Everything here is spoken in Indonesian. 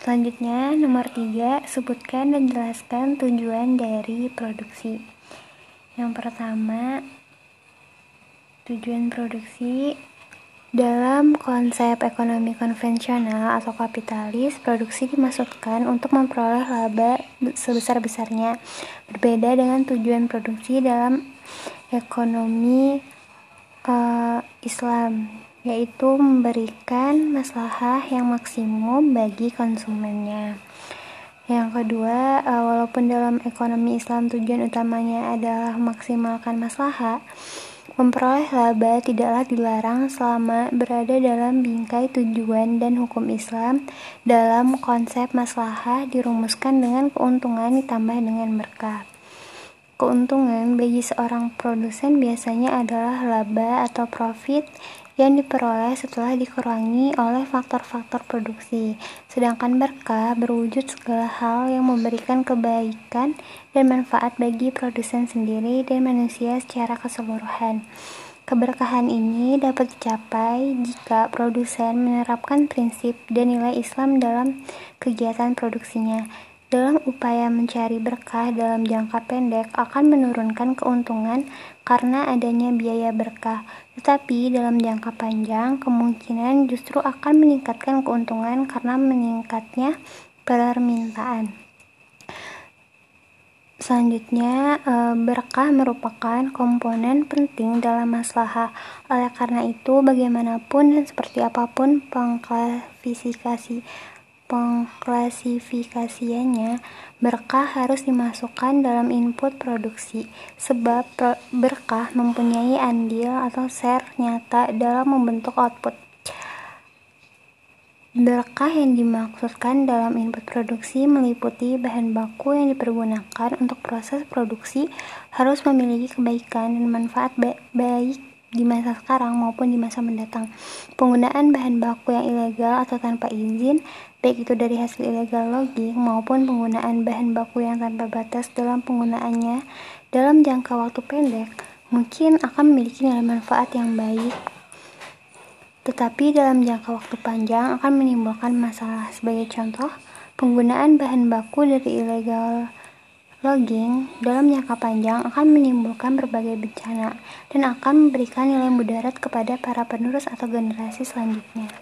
Selanjutnya, nomor tiga, sebutkan dan jelaskan tujuan dari produksi. Yang pertama, tujuan produksi dalam konsep ekonomi konvensional atau kapitalis, produksi dimaksudkan untuk memperoleh laba sebesar-besarnya. Berbeda dengan tujuan produksi dalam ekonomi uh, Islam, yaitu memberikan masalah yang maksimum bagi konsumennya. Yang kedua, uh, walaupun dalam ekonomi Islam tujuan utamanya adalah memaksimalkan masalah, Memperoleh laba tidaklah dilarang selama berada dalam bingkai tujuan dan hukum Islam dalam konsep maslahah dirumuskan dengan keuntungan ditambah dengan berkah. Keuntungan bagi seorang produsen biasanya adalah laba atau profit yang diperoleh setelah dikurangi oleh faktor-faktor produksi. Sedangkan berkah berwujud segala hal yang memberikan kebaikan dan manfaat bagi produsen sendiri dan manusia secara keseluruhan. Keberkahan ini dapat dicapai jika produsen menerapkan prinsip dan nilai Islam dalam kegiatan produksinya dalam upaya mencari berkah dalam jangka pendek akan menurunkan keuntungan karena adanya biaya berkah, tetapi dalam jangka panjang kemungkinan justru akan meningkatkan keuntungan karena meningkatnya permintaan. Selanjutnya, eh, berkah merupakan komponen penting dalam masalah. Oleh karena itu, bagaimanapun dan seperti apa pun pengklasifikasi pengklasifikasiannya, berkah harus dimasukkan dalam input produksi, sebab berkah mempunyai andil atau share nyata dalam membentuk output. Berkah yang dimaksudkan dalam input produksi meliputi bahan baku yang dipergunakan untuk proses produksi harus memiliki kebaikan dan manfaat baik di masa sekarang maupun di masa mendatang. Penggunaan bahan baku yang ilegal atau tanpa izin, baik itu dari hasil ilegal logging maupun penggunaan bahan baku yang tanpa batas dalam penggunaannya dalam jangka waktu pendek, mungkin akan memiliki nilai manfaat yang baik. Tetapi dalam jangka waktu panjang akan menimbulkan masalah. Sebagai contoh, penggunaan bahan baku dari ilegal Logging dalam jangka panjang akan menimbulkan berbagai bencana dan akan memberikan nilai mudarat kepada para penerus atau generasi selanjutnya.